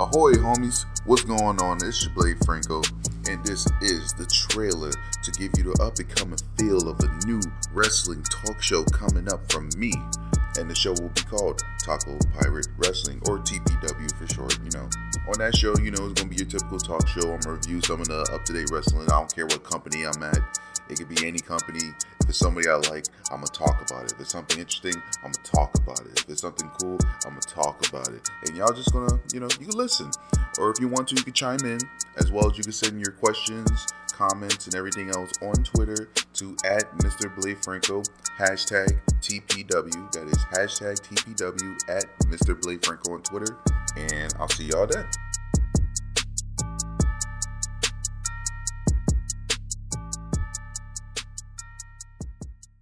Ahoy, homies! What's going on? It's your Blade Franco, and this is the trailer to give you the up and coming feel of a new wrestling talk show coming up from me. And the show will be called Taco Pirate Wrestling, or TPW for short, you know. On that show, you know, it's gonna be your typical talk show. I'm gonna review some of the up to date wrestling. I don't care what company I'm at, it could be any company. It's somebody I like, I'm gonna talk about it. If it's something interesting, I'm gonna talk about it. If it's something cool, I'm gonna talk about it. And y'all just gonna, you know, you can listen. Or if you want to, you can chime in, as well as you can send your questions, comments, and everything else on Twitter to at Mr. Blade Franco, hashtag TPW. That is hashtag TPW at Mr. Blade Franco on Twitter. And I'll see y'all then.